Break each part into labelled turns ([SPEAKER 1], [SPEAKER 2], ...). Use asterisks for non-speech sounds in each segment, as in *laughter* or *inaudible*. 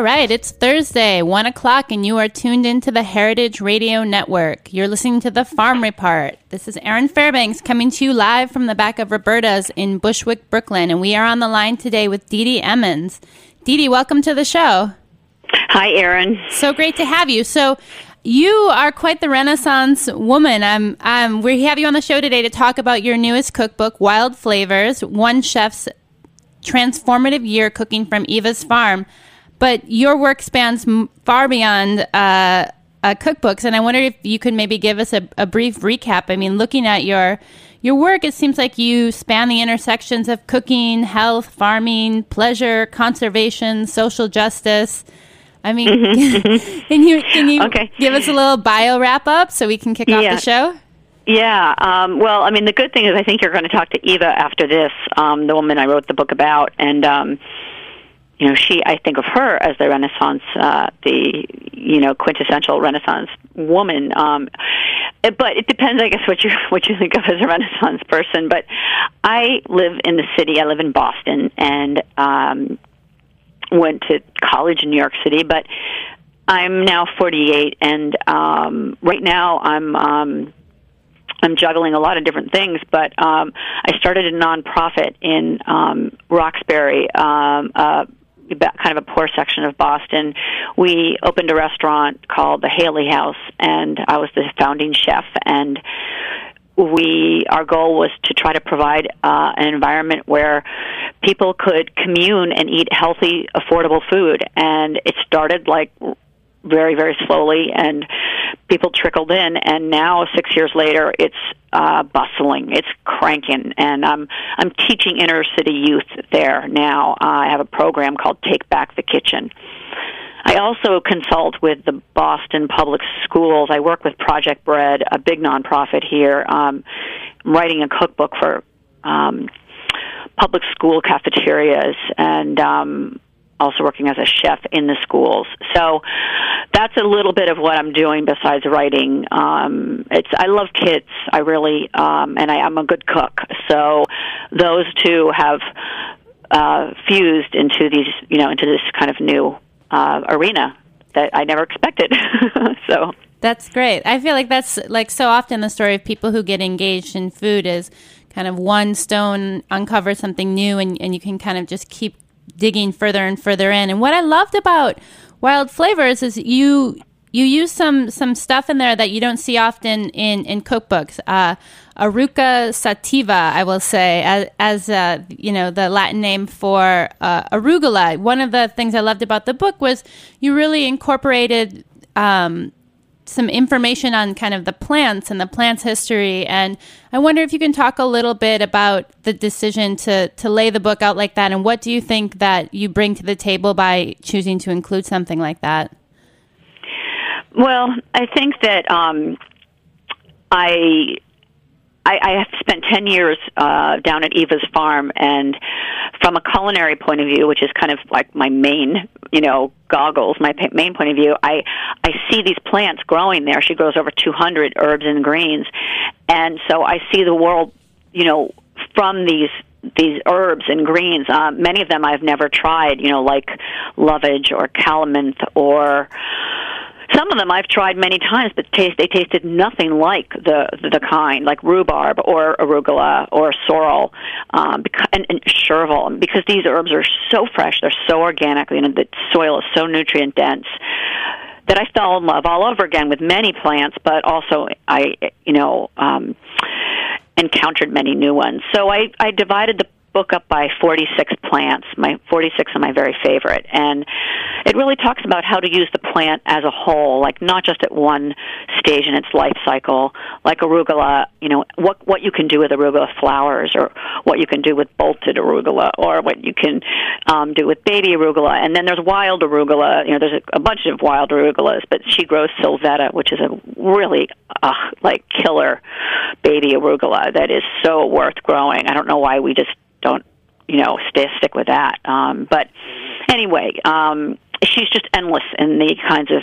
[SPEAKER 1] All right, it's Thursday, 1 o'clock, and you are tuned into the Heritage Radio Network. You're listening to the Farm Report. This is Erin Fairbanks coming to you live from the back of Roberta's in Bushwick, Brooklyn, and we are on the line today with Didi Emmons. Dee Dee, welcome to the show.
[SPEAKER 2] Hi, Erin.
[SPEAKER 1] So great to have you. So, you are quite the Renaissance woman. Um, um, we have you on the show today to talk about your newest cookbook, Wild Flavors One Chef's Transformative Year Cooking from Eva's Farm but your work spans far beyond uh, uh, cookbooks, and I wonder if you could maybe give us a, a, brief recap. I mean, looking at your your work, it seems like you span the intersections of cooking, health, farming, pleasure, conservation, social justice. I mean, mm-hmm. *laughs* can you can you okay. give us a little bio wrap up so we can kick off
[SPEAKER 2] yeah.
[SPEAKER 1] the show?
[SPEAKER 2] Yeah. Um, well, I mean, the good thing is I think you're going to talk to Eva after this, um, the woman I wrote the book about, and um, you know, she, I think of her as the Renaissance, uh, the, you know, quintessential Renaissance woman. Um, but it depends, I guess, what you, what you think of as a Renaissance person. But I live in the city. I live in Boston and, um, went to college in New York City, but I'm now 48 and, um, right now I'm, um, I'm juggling a lot of different things, but um, I started a nonprofit in um, Roxbury, um, uh, kind of a poor section of Boston, we opened a restaurant called the Haley House, and I was the founding chef. And we our goal was to try to provide uh, an environment where people could commune and eat healthy, affordable food. And it started like very very slowly and people trickled in and now six years later it's uh bustling it's cranking and i'm i'm teaching inner city youth there now uh, i have a program called take back the kitchen I also consult with the Boston Public Schools. I work with Project Bread, a big nonprofit here. Um, I'm writing a cookbook for um, public school cafeterias, and um, also working as a chef in the schools. So that's a little bit of what I'm doing besides writing. Um, it's I love kids. I really um, and I, I'm a good cook. So those two have uh, fused into these you know into this kind of new uh, arena that I never expected. *laughs* so.
[SPEAKER 1] That's great. I feel like that's like so often the story of people who get engaged in food is kind of one stone uncovers something new and, and you can kind of just keep digging further and further in. And what I loved about Wild Flavors is you you use some some stuff in there that you don't see often in in cookbooks. Uh, Eruca sativa, I will say, as, as uh, you know, the Latin name for uh, arugula. One of the things I loved about the book was you really incorporated um, some information on kind of the plants and the plants history. And i wonder if you can talk a little bit about the decision to to lay the book out like that. And what do you think that you bring to the table by choosing to include something like that?
[SPEAKER 2] Well i think that um, i I, I have spent 10 years uh, down at Eva's farm, and from a culinary point of view, which is kind of like my main, you know, goggles, my main point of view, I, I see these plants growing there. She grows over 200 herbs and greens, and so I see the world, you know, from these these herbs and greens. Uh, many of them I've never tried, you know, like lovage or calamint or some of them I've tried many times, but taste they tasted nothing like the the kind like rhubarb or arugula or sorrel um, and, and chervil because these herbs are so fresh, they're so organic. You know, the soil is so nutrient dense that I fell in love all over again with many plants, but also I you know um, encountered many new ones. So I I divided the book up by 46 plants. My 46 are my very favorite, and it really talks about how to use the plant as a whole, like not just at one stage in its life cycle, like arugula. You know what what you can do with arugula flowers, or what you can do with bolted arugula, or what you can um, do with baby arugula. And then there's wild arugula. You know, there's a, a bunch of wild arugulas, but she grows sylvetta, which is a really uh, like killer baby arugula that is so worth growing. I don't know why we just don't you know stay stick with that. Um, but anyway, um, she's just endless in the kinds of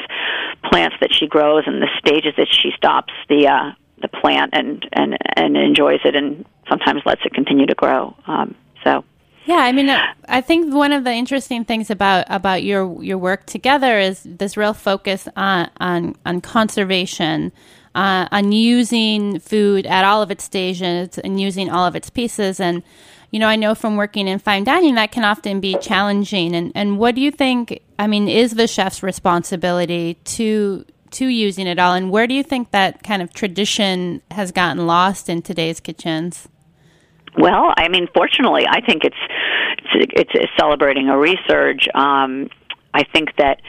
[SPEAKER 2] plants that she grows and the stages that she stops the uh, the plant and and and enjoys it and sometimes lets it continue to grow. Um, so.
[SPEAKER 1] Yeah, I mean, I think one of the interesting things about about your your work together is this real focus on on, on conservation, uh, on using food at all of its stages and using all of its pieces, and you know, I know from working in fine dining that can often be challenging. And, and what do you think, I mean, is the chef's responsibility to to using it all? And where do you think that kind of tradition has gotten lost in today's kitchens?
[SPEAKER 2] Well, I mean, fortunately, I think it's it's, it's celebrating a resurge. Um, I think that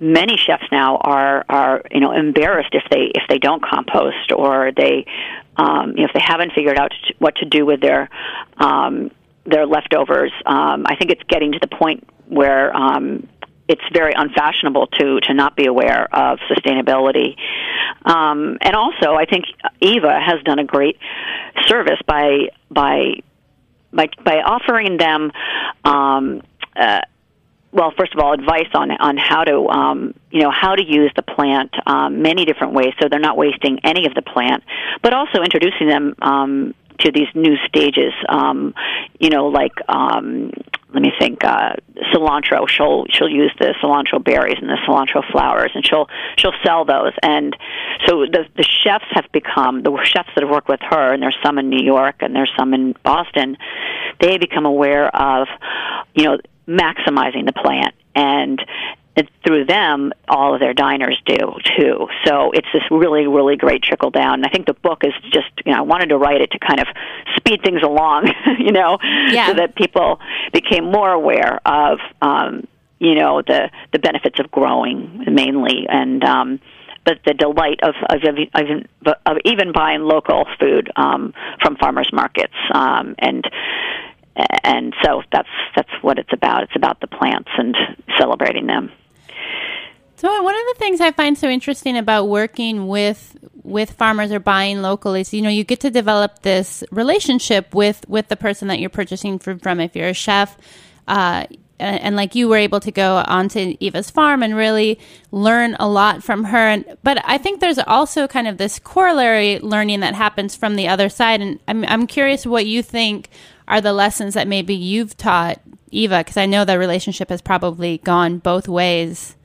[SPEAKER 2] many chefs now are are you know embarrassed if they if they don't compost or they um, if they haven't figured out what to do with their um, their leftovers. Um, I think it's getting to the point where um, it's very unfashionable to to not be aware of sustainability. Um, and also, I think Eva has done a great service by by by by offering them. Um, uh, well, first of all, advice on on how to um, you know how to use the plant um, many different ways, so they're not wasting any of the plant, but also introducing them um, to these new stages. Um, you know, like um, let me think, uh, cilantro. She'll she'll use the cilantro berries and the cilantro flowers, and she'll she'll sell those. And so the the chefs have become the chefs that have worked with her, and there's some in New York and there's some in Boston. They become aware of, you know maximizing the plant and through them, all of their diners do too. So it's this really, really great trickle down. And I think the book is just, you know, I wanted to write it to kind of speed things along, *laughs* you know,
[SPEAKER 1] yeah.
[SPEAKER 2] so that people became more aware of, um, you know, the the benefits of growing mainly, and um, but the delight of of, of, of even buying local food um, from farmers markets, um, and and so that's that's what it's about. It's about the plants and celebrating them.
[SPEAKER 1] So one of the things I find so interesting about working with with farmers or buying local is you know you get to develop this relationship with with the person that you're purchasing food from. If you're a chef. Uh, and, and, like you were able to go onto Eva's farm and really learn a lot from her. And, but I think there's also kind of this corollary learning that happens from the other side. And I'm, I'm curious what you think are the lessons that maybe you've taught Eva? Because I know the relationship has probably gone both ways.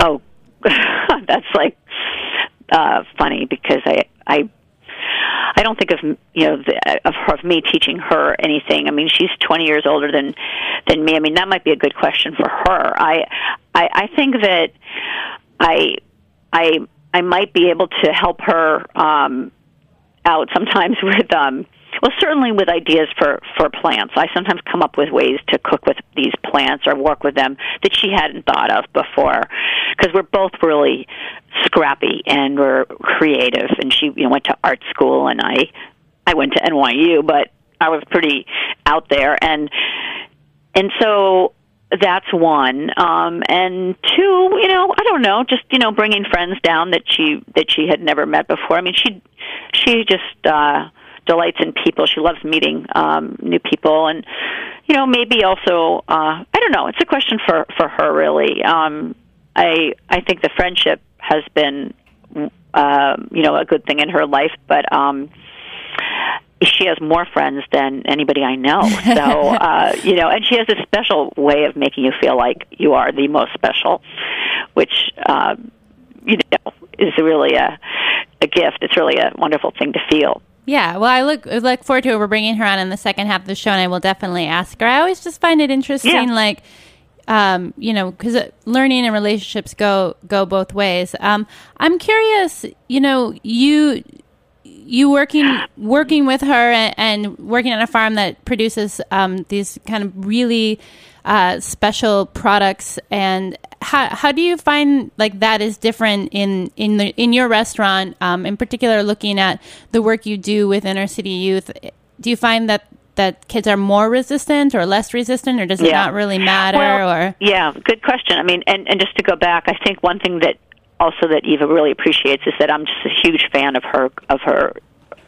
[SPEAKER 2] Oh, *laughs* that's like uh, funny because I I I don't think of you know the, of her, of me teaching her anything. I mean, she's 20 years older than than me. I mean, that might be a good question for her. I I, I think that I I I might be able to help her um, out sometimes *laughs* with um, well, certainly with ideas for for plants. I sometimes come up with ways to cook with these plants or work with them that she hadn't thought of before, because we're both really scrappy and we're creative. And she you know, went to art school, and I I went to NYU, but I was pretty out there, and and so that's one um and two you know i don't know just you know bringing friends down that she that she had never met before i mean she she just uh delights in people she loves meeting um new people and you know maybe also uh i don't know it's a question for for her really um i i think the friendship has been um you know a good thing in her life but um she has more friends than anybody I know. So, *laughs* uh, you know, and she has a special way of making you feel like you are the most special, which, uh, you know, is really a, a gift. It's really a wonderful thing to feel.
[SPEAKER 1] Yeah, well, I look look forward to it. We're bringing her on in the second half of the show, and I will definitely ask her. I always just find it interesting,
[SPEAKER 2] Yeah.
[SPEAKER 1] like, um, you know, because learning and relationships go go both ways. Um, I'm curious, you know, you you working working with her and, and working on a farm that produces um, these kind of really uh, special products and how, how do you find like that is different in in the in your restaurant um, in particular looking at the work you do with inner city youth do you find that that kids are more resistant or less resistant or does it
[SPEAKER 2] Yeah.
[SPEAKER 1] not really matter
[SPEAKER 2] Well,
[SPEAKER 1] or
[SPEAKER 2] yeah, good question. I mean, and and just to go back, I think one thing that also that Eva really appreciates is that I'm just a huge fan of her of her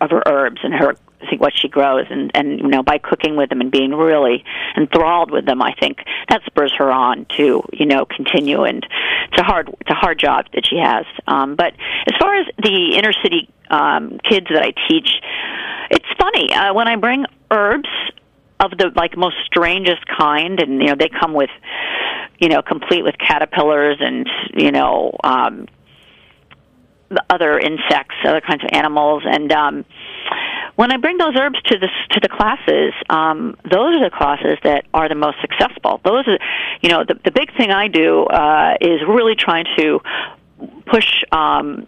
[SPEAKER 2] of her herbs and her I think what she grows and and you know by cooking with them and being really enthralled with them, I think that spurs her on to you know continue and it's a hard it's a hard job that she has. Um, but as far as the inner city um, kids that I teach, it's funny uh, when I bring herbs of the like most strangest kind and you know they come with you know complete with caterpillars and you know um other insects other kinds of animals and um when I bring those herbs to the to the classes, um, those are the classes that are the most successful. Those are, you know, the the big thing I do uh, is really trying to push um,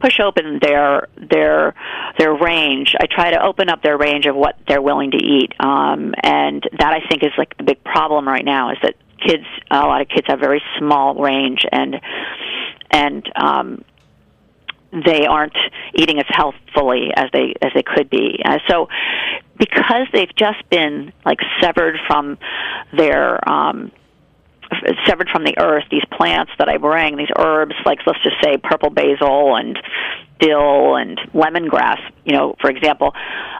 [SPEAKER 2] push open their their their range. I try to open up their range of what they're willing to eat, um, and that I think is like the big problem right now is that kids a lot of kids have very small range and and um, they aren't eating as healthfully as they as they could be. Uh, so because they've just been like severed from their um, severed from the earth, these plants that I bring, these herbs, like let's just say purple basil and dill and lemongrass, you know, for example,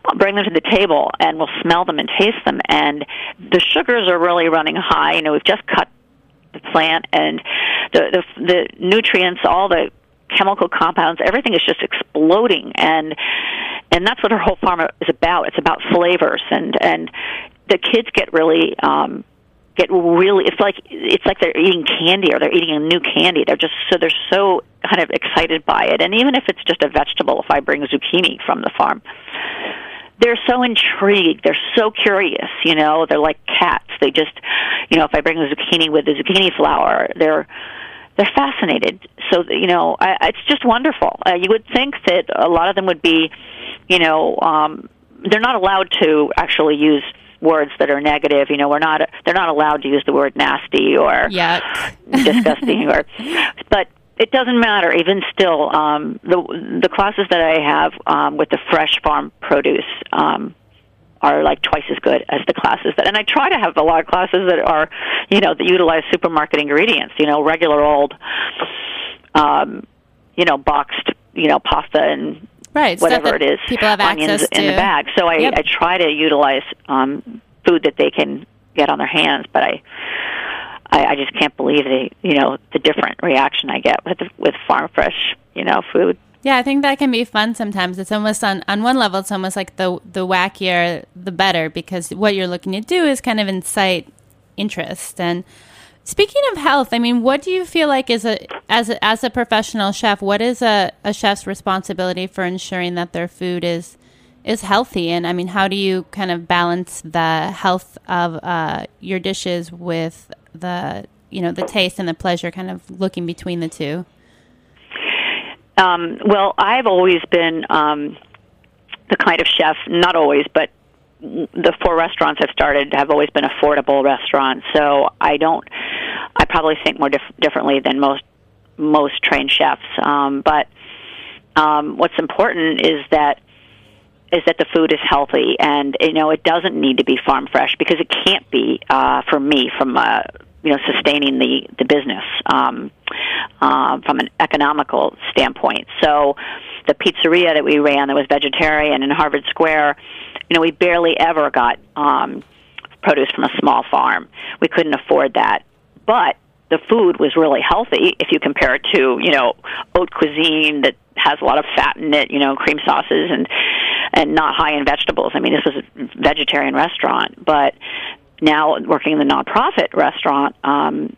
[SPEAKER 2] I'll bring them to the table and we'll smell them and taste them, and the sugars are really running high. You know, we've just cut the plant and the the, the nutrients, all the chemical compounds, everything is just exploding, and and that's what our whole farm is about. It's about flavors, and and the kids get really. um get really it's like it's like they're eating candy or they're eating a new candy. They're just so they're so kind of excited by it. And even if it's just a vegetable if i bring zucchini from the farm they're so intrigued. They're so curious you know. They're like cats. They just you know if i bring a zucchini with the zucchini flower they're they're fascinated. So you know I, it's just wonderful. Uh, you would think that a lot of them would be you know um they're not allowed to actually use words that are negative. You know we're not they're not allowed to use the word nasty or
[SPEAKER 1] yuck *laughs*
[SPEAKER 2] disgusting or but it doesn't matter. Even still um the the classes that i have um with the fresh farm produce um are like twice as good as the classes that and I try to have a lot of classes that are you know that utilize supermarket ingredients you know regular old um you know boxed you know pasta and
[SPEAKER 1] right
[SPEAKER 2] whatever it is
[SPEAKER 1] people have
[SPEAKER 2] onions
[SPEAKER 1] access to
[SPEAKER 2] in the bag so I
[SPEAKER 1] Yep.
[SPEAKER 2] I try to utilize um food that they can get on their hands but I I, I just can't believe the you know the different reaction I get with with farm fresh you know food.
[SPEAKER 1] Yeah, I think that can be fun sometimes. It's almost on on one level, it's almost like the the wackier the better because what you're looking to do is kind of incite interest. And speaking of health, I mean, what do you feel like is a as a, as a professional chef? What is a, a chef's responsibility for ensuring that their food is is healthy? And I mean, how do you kind of balance the health of uh, your dishes with the you know the taste and the pleasure, kind of looking between the two?
[SPEAKER 2] Um, well, I've always been um, the kind of chef, not always, but the four restaurants I've started have always been affordable restaurants. So I don't, I probably think more dif- differently than most most trained chefs. Um, but um, what's important is that is that the food is healthy, and you know it doesn't need to be farm fresh because it can't be uh, for me from uh, you know sustaining the the business um, uh, from an economical standpoint. So the pizzeria that we ran that was vegetarian in Harvard Square, you know, we barely ever got um, produce from a small farm. We couldn't afford that, but the food was really healthy if you compare it to you know haute cuisine that has a lot of fat in it, you know, cream sauces and and not high in vegetables. I mean, this was a vegetarian restaurant, but now working in the nonprofit restaurant, um,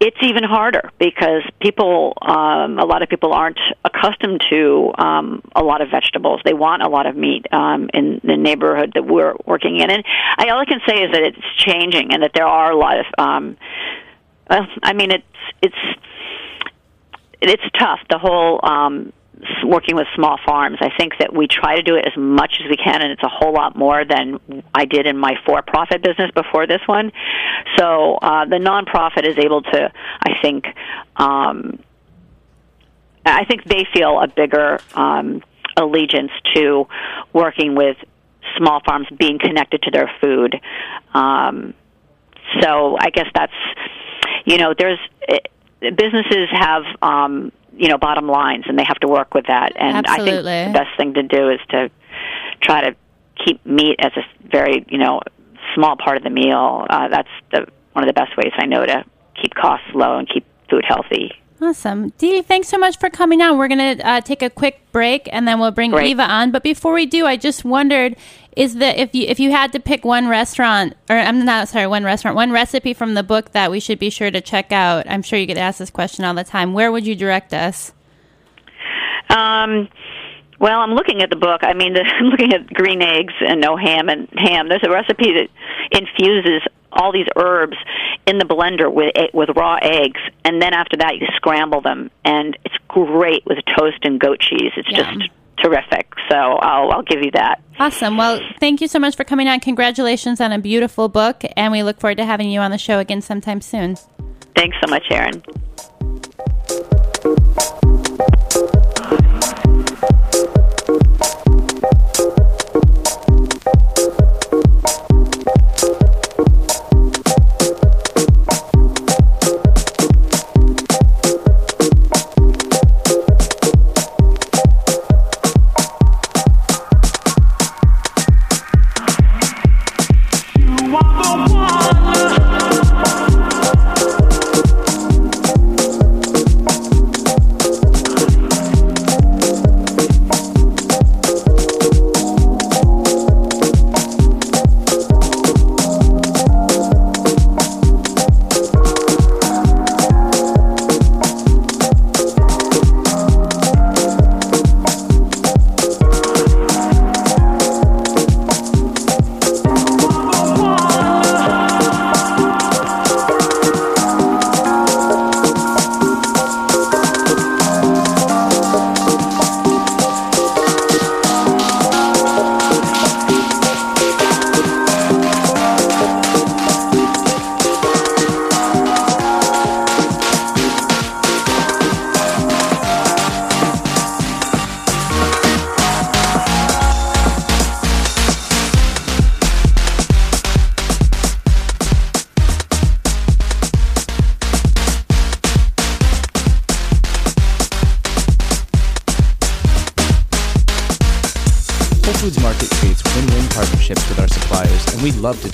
[SPEAKER 2] it's even harder because people, um, a lot of people aren't accustomed to um, a lot of vegetables. They want a lot of meat um, in the neighborhood that we're working in, and I, all I can say is that it's changing and that there are a lot of. Um, well, I mean, it's it's it's tough. The whole um, working with small farms. I think that we try to do it as much as we can, and it's a whole lot more than I did in my for-profit business before this one. So uh, the nonprofit is able to, I think, um, I think they feel a bigger um, allegiance to working with small farms, being connected to their food. Um, so I guess that's, you know, there's. It, businesses have um, you know bottom lines, and they have to work with that. And
[SPEAKER 1] Absolutely.
[SPEAKER 2] I think the best thing to do is to try to keep meat as a very you know small part of the meal. Uh, that's the one of the best ways I know to keep costs low and keep food healthy.
[SPEAKER 1] Awesome. Dee, thanks so much for coming on. We're going to uh, take a quick break and then we'll bring
[SPEAKER 2] Great.
[SPEAKER 1] Eva on. But before we do, I just wondered is that if you if you had to pick one restaurant or I'm not sorry, one restaurant, one recipe from the book that we should be sure to check out. I'm sure you get asked this question all the time. Where would you direct us?
[SPEAKER 2] Um, well, I'm looking at the book. I mean, the, *laughs* I'm looking at green eggs and no ham and ham. There's a recipe that infuses all these herbs in the blender with with raw eggs, and then after that you scramble them, and it's great with toast and goat cheese. It's
[SPEAKER 1] Yum.
[SPEAKER 2] just terrific. So I'll I'll give you that.
[SPEAKER 1] Awesome. Well, thank you so much for coming on. Congratulations on a beautiful book, and we look forward to having you on the show again sometime soon.
[SPEAKER 2] Thanks so much,
[SPEAKER 3] Erin.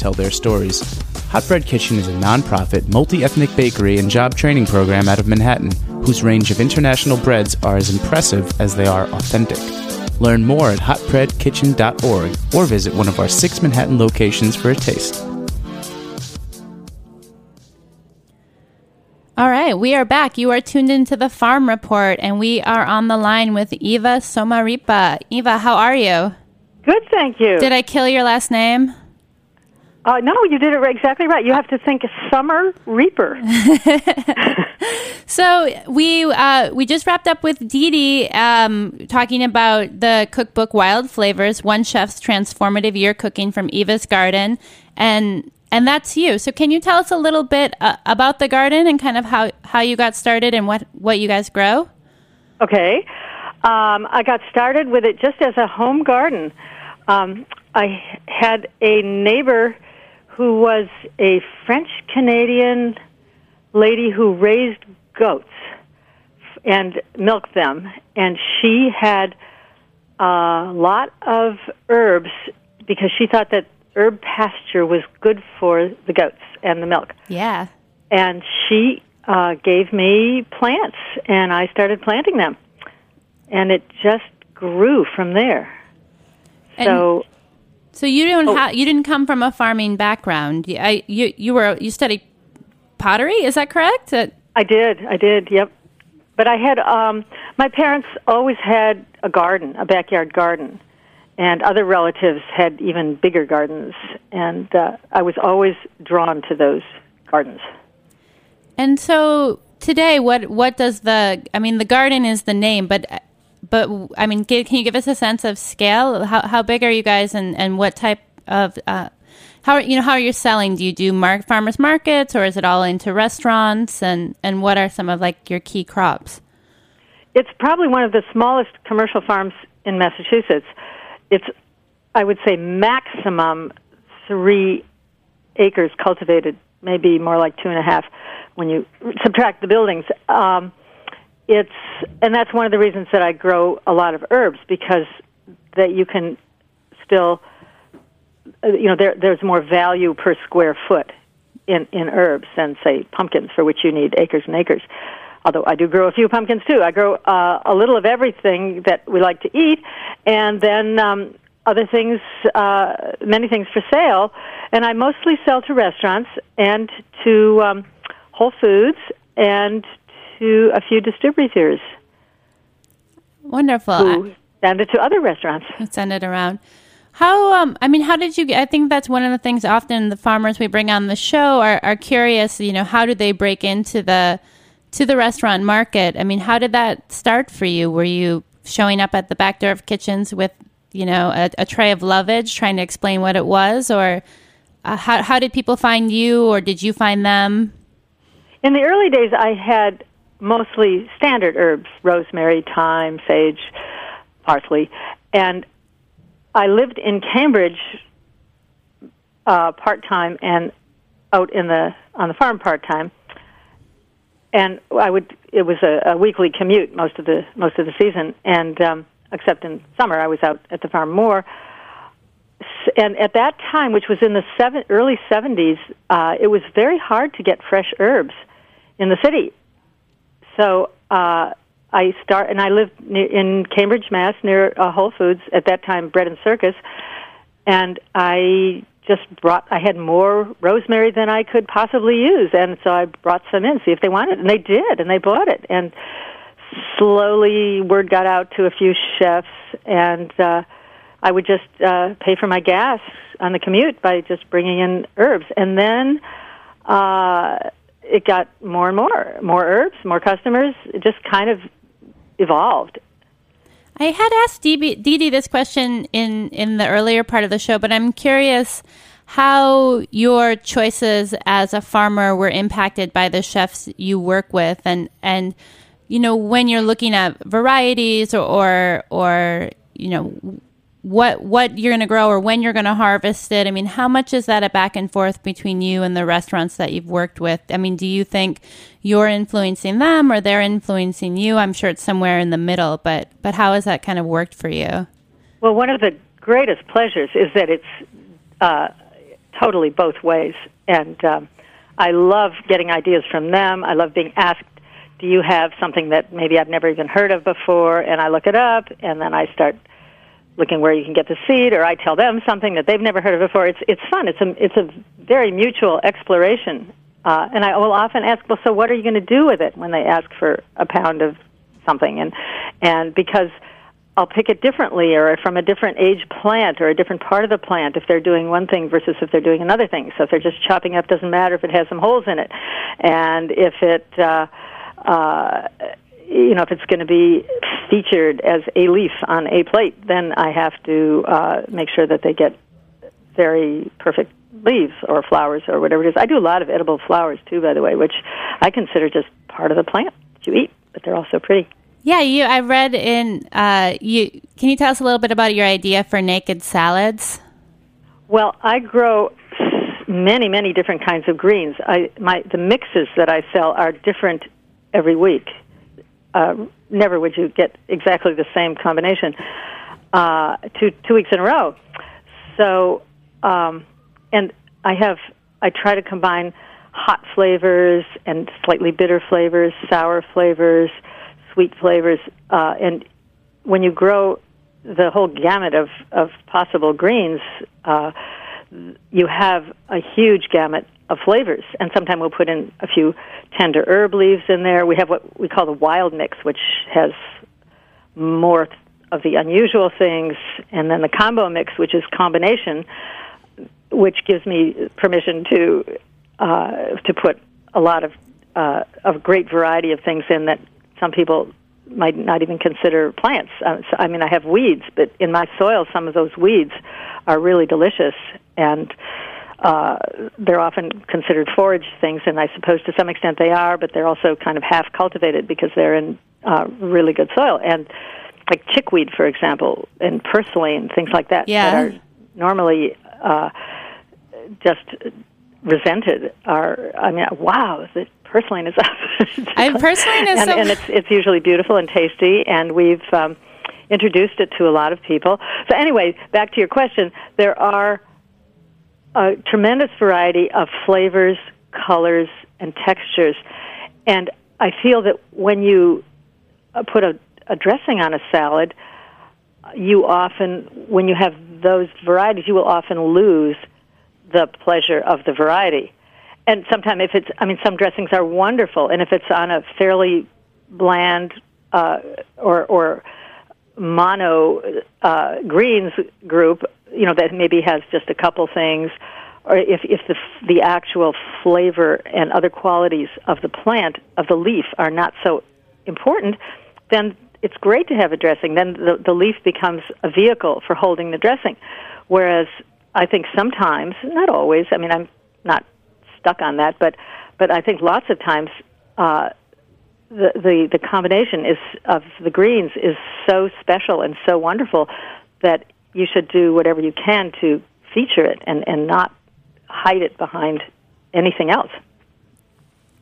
[SPEAKER 3] Tell their stories. Hot Bread Kitchen is a nonprofit, multi-ethnic bakery and job training program out of Manhattan, whose range of international breads are as impressive as they are authentic. Learn more at hotbreadkitchen.org or visit one of our six Manhattan locations for a taste.
[SPEAKER 1] All right, we are back. You are tuned into the Farm Report, and we are on the line with Eva Sommaripa. Eva, how are you?
[SPEAKER 4] Good, thank you.
[SPEAKER 1] Did I kill your last name?
[SPEAKER 4] Uh, no, you did it right- exactly right. You have to think Summer Reaper. *laughs*
[SPEAKER 1] So we uh, we just wrapped up with Didi um, talking about the cookbook Wild Flavors: One Chef's Transformative Year Cooking from Eva's Garden, and and that's you. So can you tell us a little bit uh, about the garden and kind of how how you got started and what what you guys grow?
[SPEAKER 4] Okay. Um, I got started with it just as a home garden. Um, I had a neighbor who was a French Canadian lady who raised goats and milked them, and she had a lot of herbs because she thought that herb pasture was good for the goats and the milk.
[SPEAKER 1] Yeah.
[SPEAKER 4] And she uh, gave me plants, and I started planting them, and it just grew from there.
[SPEAKER 1] And
[SPEAKER 4] so
[SPEAKER 1] So you don't
[SPEAKER 4] Oh.
[SPEAKER 1] ha- you didn't come from a farming background. You, I, you you were you studied pottery. Is that correct? Uh,
[SPEAKER 4] I did, I did, yep. But I had um my parents always had a garden, a backyard garden. And other relatives had even bigger gardens, and uh, I was always drawn to those gardens.
[SPEAKER 1] and so today, what what does the? I mean, the garden is the name, but but I mean, can you give us a sense of scale? How how big are you guys, and and what type of uh, how you know how are you selling? Do you do mar- farmers markets, or is it all into restaurants? And and what are some of like your key crops?
[SPEAKER 4] It's probably one of the smallest commercial farms in Massachusetts. It's, I would say, maximum three acres cultivated, maybe more like two and a half when you subtract the buildings. Um, it's, and that's one of the reasons that I grow a lot of herbs because that you can still, uh, you know, there, there's more value per square foot in, in herbs than say pumpkins for which you need acres and acres. Although I do grow a few pumpkins too. I grow uh, a little of everything that we like to eat, and then um, other things, uh, many things for sale. And I mostly sell to restaurants and to um, Whole Foods and to a few distributors
[SPEAKER 1] Wonderful.
[SPEAKER 4] who send it to other restaurants. *laughs*
[SPEAKER 1] send it around. How um I mean how did you get I think that's one of the things often the farmers we bring on the show are, are curious, you know, how do they break into the to the restaurant market? I mean, how did that start for you? Were you showing up at the back door of kitchens with, you know, a, a tray of lovage trying to explain what it was or uh, how how did people find you or did you find them?
[SPEAKER 4] In the early days, I had mostly standard herbs rosemary, thyme, sage, parsley. And I lived in Cambridge uh, part time and out in the on the farm part time. And I would it was a, a weekly commute most of the most of the season, and um, except in summer I was out at the farm more. And at that time, which was in the seven, early seventies, uh, it was very hard to get fresh herbs in the city. So uh, I start, and I lived near, in Cambridge, Mass, near uh, Whole Foods at that time, Bread and Circus, and I just brought. I had more rosemary than I could possibly use, and so I brought some in, see if they wanted, it. and they did, and they bought it, and slowly word got out to a few chefs, and uh, I would just uh, pay for my gas on the commute by just bringing in herbs, and then. Uh, it got more and more, more herbs, more customers. It just kind of evolved.
[SPEAKER 1] I had asked Didi this question in, in the earlier part of the show, but I'm curious how your choices as a farmer were impacted by the chefs you work with, and and you know when you're looking at varieties or or, or you know what what you're going to grow or when you're going to harvest it. I mean, how much is that a back and forth between you and the restaurants that you've worked with? I mean, do you think you're influencing them or they're influencing you? I'm sure it's somewhere in the middle, but but how has that kind of worked for you?
[SPEAKER 4] Well, one of the greatest pleasures is that it's uh, totally both ways, and um, I love getting ideas from them. I love being asked, "Do you have something that maybe I've never even heard of before?" And I look it up, and then I start looking where you can get the seed, or I tell them something that they've never heard of before. It's it's fun. It's a it's a very mutual exploration. Uh, and I will often ask, well, so what are you going to do with it when they ask for a pound of something? And and because I'll pick it differently, or from a different age plant, or a different part of the plant, if they're doing one thing versus if they're doing another thing. So if they're just chopping up, doesn't matter if it has some holes in it, and if it. Uh, uh, you know, if it's going to be featured as a leaf on a plate, then I have to uh, make sure that they get very perfect leaves or flowers or whatever it is. I do a lot of edible flowers too, by the way, which I consider just part of the plant that you eat, but they're also pretty.
[SPEAKER 1] Yeah, you. I read in uh, you. Can you tell us a little bit about your idea for naked salads?
[SPEAKER 4] Well, I grow many, many different kinds of greens. I my the mixes that I sell are different every week. Uh, never would you get exactly the same combination uh, two two weeks in a row. So, um, and I have I try to combine hot flavors and slightly bitter flavors, sour flavors, sweet flavors, uh, and when you grow the whole gamut of, of possible greens, uh, you have a huge gamut of flavors. And sometimes we'll put in a few tender herb leaves in there. We have what we call the wild mix, which has more of the unusual things, and then the combo mix, which is combination, which gives me permission to uh, to put a lot of uh, of great variety of things in that some people might not even consider plants. Uh, so, I mean, I have weeds, but in my soil, some of those weeds are really delicious, and uh, they're often considered forage things, and I suppose to some extent they are, but they're also kind of half cultivated because they're in uh, really good soil. And like chickweed, for example, and purslane, things like that,
[SPEAKER 1] yeah.
[SPEAKER 4] that are normally uh, just resented are I mean wow the purslane is *laughs* up.
[SPEAKER 1] I purslane is
[SPEAKER 4] and,
[SPEAKER 1] so
[SPEAKER 4] and it's it's usually beautiful and tasty and we've um, introduced it to a lot of people. So anyway, back to your question, there are a tremendous variety of flavors, colors, and textures, and I feel that when you uh, put a, a dressing on a salad, you often when you have those varieties, you will often lose the pleasure of the variety. And sometimes, if it's, I mean, some dressings are wonderful, and if it's on a fairly bland uh, or or mono uh, greens group, you know, that maybe has just a couple things, or if if the the actual flavor and other qualities of the plant of the leaf are not so important, then it's great to have a dressing. Then the the leaf becomes a vehicle for holding the dressing, whereas I think sometimes, not always. I mean, I'm not stuck on that, but but I think lots of times uh, the the the combination is of the greens is so special and so wonderful that you should do whatever you can to feature it and and not hide it behind anything else.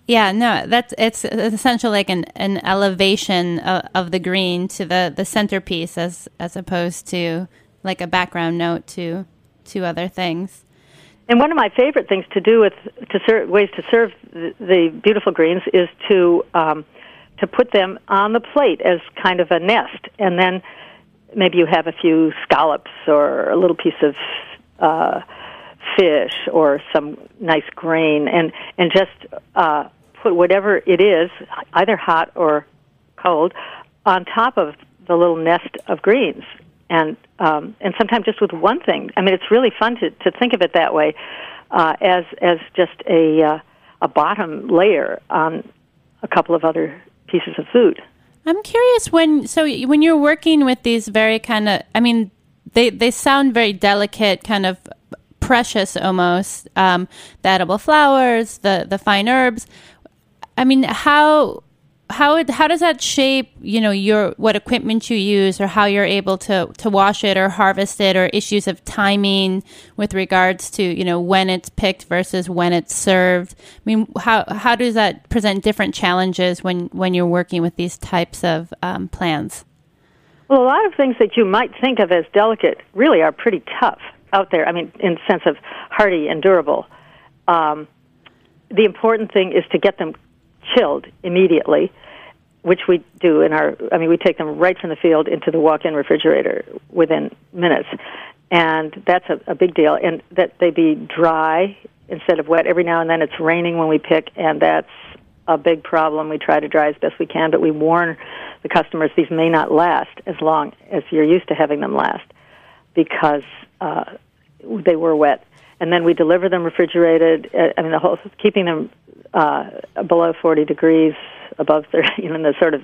[SPEAKER 1] Yeah, no, that's it's essentially like an, an elevation of, of the green to the, the centerpiece as as opposed to like a background note to to other things.
[SPEAKER 4] And one of my favorite things to do with to serve, ways to serve the, the beautiful greens is to um, to put them on the plate as kind of a nest, and then maybe you have a few scallops or a little piece of uh, fish or some nice grain, and and just uh, put whatever it is, either hot or cold, on top of the little nest of greens, and um, and sometimes just with one thing. I mean, it's really fun to, to think of it that way, uh, as as just a uh, a bottom layer on a couple of other pieces of food.
[SPEAKER 1] I'm curious when so when you're working with these very kind of I mean they they sound very delicate kind of precious almost um, the edible flowers the the fine herbs. I mean how how it, how does that shape you know your what equipment you use or how you're able to to wash it or harvest it or issues of timing with regards to you know when it's picked versus when it's served? I mean how how does that present different challenges when when you're working with these types of um, plans?
[SPEAKER 4] Well a lot of things that you might think of as delicate really are pretty tough out there. I mean in the sense of hardy and durable. Um, the important thing is to get them chilled immediately, which we do in our. I mean, we take them right from the field into the walk-in refrigerator within minutes, and that's a, a big deal. And that they be dry instead of wet. Every now and then it's raining when we pick, and that's a big problem. We try to dry as best we can, but we warn the customers these may not last as long as you're used to having them last because uh, they were wet. And then we deliver them refrigerated. Uh, I mean, the whole keeping them uh, below 40 degrees, above 30, *laughs* you know, in the sort of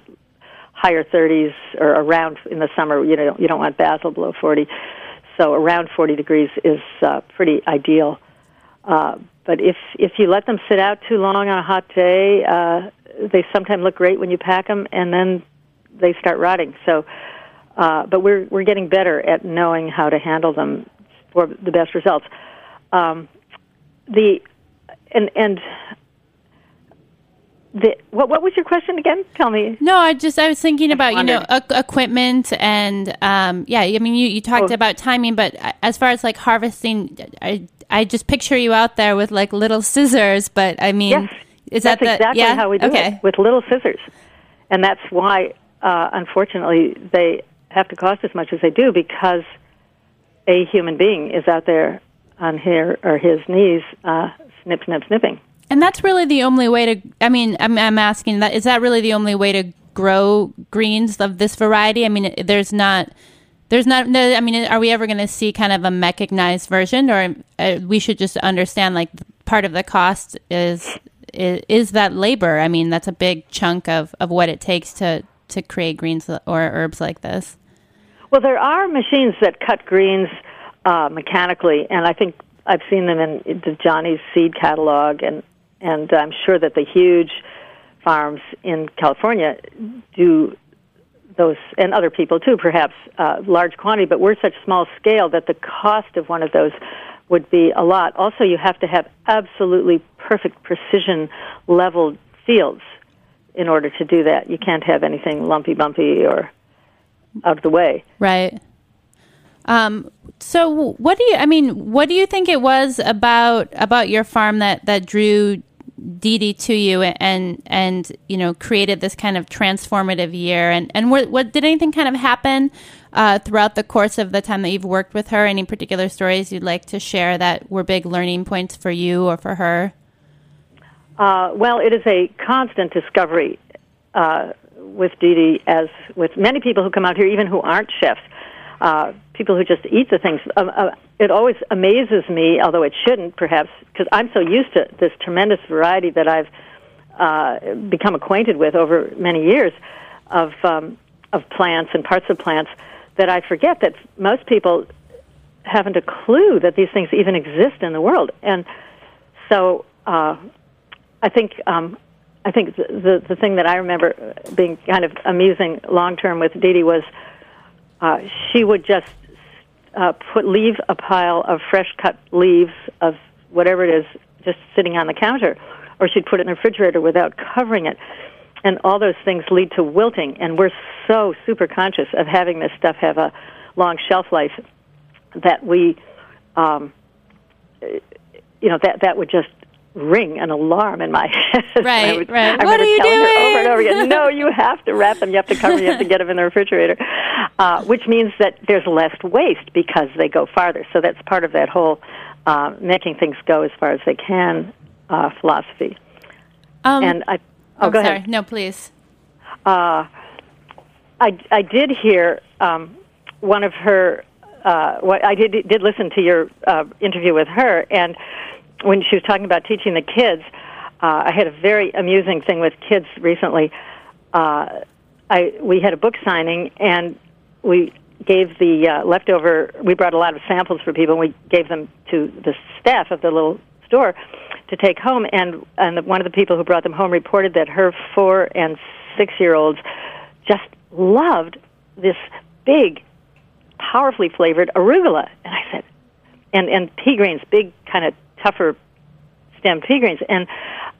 [SPEAKER 4] higher 30s or around in the summer. You know, you don't want basil below 40, so around 40 degrees is uh, pretty ideal. Uh, but if if you let them sit out too long on a hot day, uh, they sometimes look great when you pack them, and then they start rotting. So, uh, but we're we're getting better at knowing how to handle them for the best results. Um, the and and the, what what was your question again? Tell me.
[SPEAKER 1] No, I just I was thinking about you know
[SPEAKER 4] wondered.
[SPEAKER 1] e- equipment and um, yeah. I mean, you, you talked
[SPEAKER 4] Oh.
[SPEAKER 1] about timing, but as far as like harvesting, I I just picture you out there with like little scissors. But I mean,
[SPEAKER 4] Yes,
[SPEAKER 1] is
[SPEAKER 4] that's
[SPEAKER 1] that the
[SPEAKER 4] exactly
[SPEAKER 1] yeah?
[SPEAKER 4] how we do
[SPEAKER 1] okay.
[SPEAKER 4] it with little scissors, and that's why, uh, unfortunately, they have to cost as much as they do because a human being is out there on her or his knees, uh, snip, snip, snipping.
[SPEAKER 1] And that's really the only way to. I mean, I'm, I'm asking that. Is that really the only way to grow greens of this variety? I mean, there's not. There's not. No, I mean, are we ever going to see kind of a mechanized version, or uh, we should just understand like part of the cost is, is is that labor? I mean, that's a big chunk of of what it takes to to create greens or herbs like this.
[SPEAKER 4] Well, there are machines that cut greens uh, mechanically, and I think I've seen them in the Johnny's seed catalog, and and I'm sure that the huge farms in California do those, and other people too, perhaps uh, large quantity. But we're such small scale that the cost of one of those would be a lot. Also, you have to have absolutely perfect precision leveled fields in order to do that. You can't have anything lumpy bumpy or out of the way.
[SPEAKER 1] Right. Um, so what do you I mean, what do you think it was about about your farm that that drew Didi to you and and you know created this kind of transformative year? And and what, what did anything kind of happen uh, throughout the course of the time that you've worked with her? Any particular stories you'd like to share that were big learning points for you or for her?
[SPEAKER 4] Uh, well, it is a constant discovery uh, with Didi, as with many people who come out here, even who aren't chefs, uh, people who just eat the things. Um, uh, it always amazes me, although it shouldn't, perhaps, because I'm so used to this tremendous variety that I've uh, become acquainted with over many years of um, of plants and parts of plants that I forget that most people haven't a clue that these things even exist in the world, and so. Uh, I think um, I think the, the the thing that I remember being kind of amusing long term with Dee was uh, she would just uh, put leave a pile of fresh cut leaves of whatever it is just sitting on the counter, or she'd put it in the refrigerator without covering it, and all those things lead to wilting. And we're so super conscious of having this stuff have a long shelf life that we, um, you know, that that would just ring an alarm in my *laughs* head.
[SPEAKER 1] Right,
[SPEAKER 4] I would,
[SPEAKER 1] right.
[SPEAKER 4] I
[SPEAKER 1] What
[SPEAKER 4] remember
[SPEAKER 1] are you
[SPEAKER 4] telling her
[SPEAKER 1] doing?
[SPEAKER 4] over and over again, no, you have to wrap them, you have to cover them, you have to get them in the refrigerator, *laughs* uh, which means that there's less waste because they go farther. So that's part of that whole uh, making things go as far as they can uh, philosophy.
[SPEAKER 1] um,
[SPEAKER 4] and I, oh,
[SPEAKER 1] oh,
[SPEAKER 4] go
[SPEAKER 1] sorry
[SPEAKER 4] ahead.
[SPEAKER 1] no please
[SPEAKER 4] Uh, I, I did hear um, one of her. Uh, what I did did listen to your uh, interview with her, and when she was talking about teaching the kids, uh, I had a very amusing thing with kids recently. Uh, I we had a book signing, and we gave the uh, leftover. We brought a lot of samples for people. and We gave them to the staff of the little store to take home. And and the, one of the people who brought them home reported that her four and six year olds just loved this big, powerfully flavored arugula. And I said, and and pea greens, big kind of tougher stem pea greens. And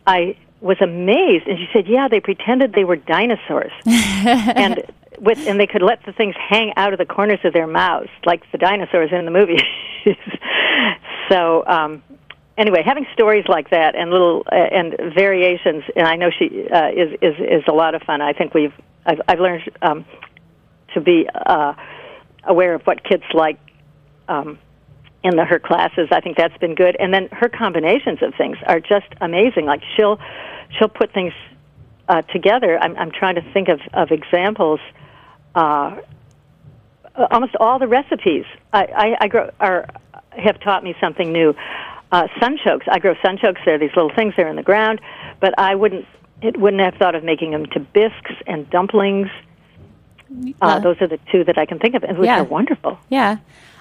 [SPEAKER 4] I was amazed. And she said, yeah, they pretended they were dinosaurs, *laughs* and with and they could let the things hang out of the corners of their mouths like the dinosaurs in the movies. *laughs* so. um Anyway, having stories like that and little uh, and variations, and I know she uh, is is is a lot of fun. I think we've I've, I've learned um, to be uh, aware of what kids like um, in the, her classes. I think that's been good. And then her combinations of things are just amazing. Like she'll she'll put things uh, together. I'm, I'm trying to think of of examples. Uh, almost all the recipes I, I, I grow are have taught me something new. Uh, sunchokes. I grow sunchokes. They're these little things. They're in the ground, but I wouldn't. It wouldn't have thought of making them to bisques and dumplings. Uh,
[SPEAKER 1] Uh,
[SPEAKER 4] those are the two that I can think of, and which
[SPEAKER 1] yeah.
[SPEAKER 4] are wonderful.
[SPEAKER 1] Yeah.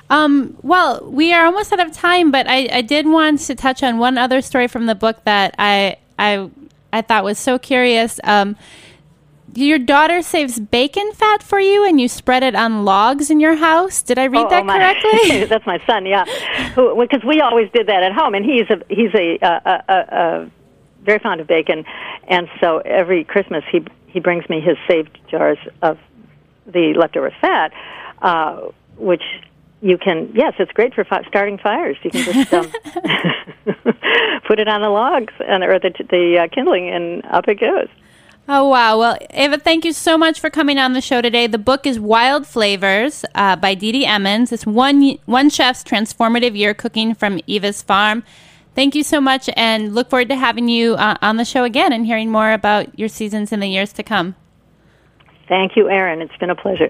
[SPEAKER 1] Um, well, we are almost out of time, but I, I did want to touch on one other story from the book that I I I thought was so curious. Um, your daughter saves bacon fat for you, and you spread it on logs in your house. Did I read
[SPEAKER 4] oh,
[SPEAKER 1] that
[SPEAKER 4] oh, my,
[SPEAKER 1] correctly? *laughs*
[SPEAKER 4] that's my son. Yeah, because we always did that at home, and he's a he's a, a, a, a very fond of bacon, and so every Christmas he he brings me his saved jars of the leftover fat, uh, which you can yes, it's great for fi- starting fires. You can just um, *laughs* *laughs* put it on the logs and or the the uh, kindling, and up it goes.
[SPEAKER 1] Oh, wow. Well, Eva, thank you so much for coming on the show today. The book is Wild Flavors uh, by Didi Emmons. It's one, one chef's transformative year cooking from Eva's farm. Thank you so much, and look forward to having you uh, on the show again and hearing more about your seasons in the years to come.
[SPEAKER 4] Thank you, Erin. It's been a pleasure.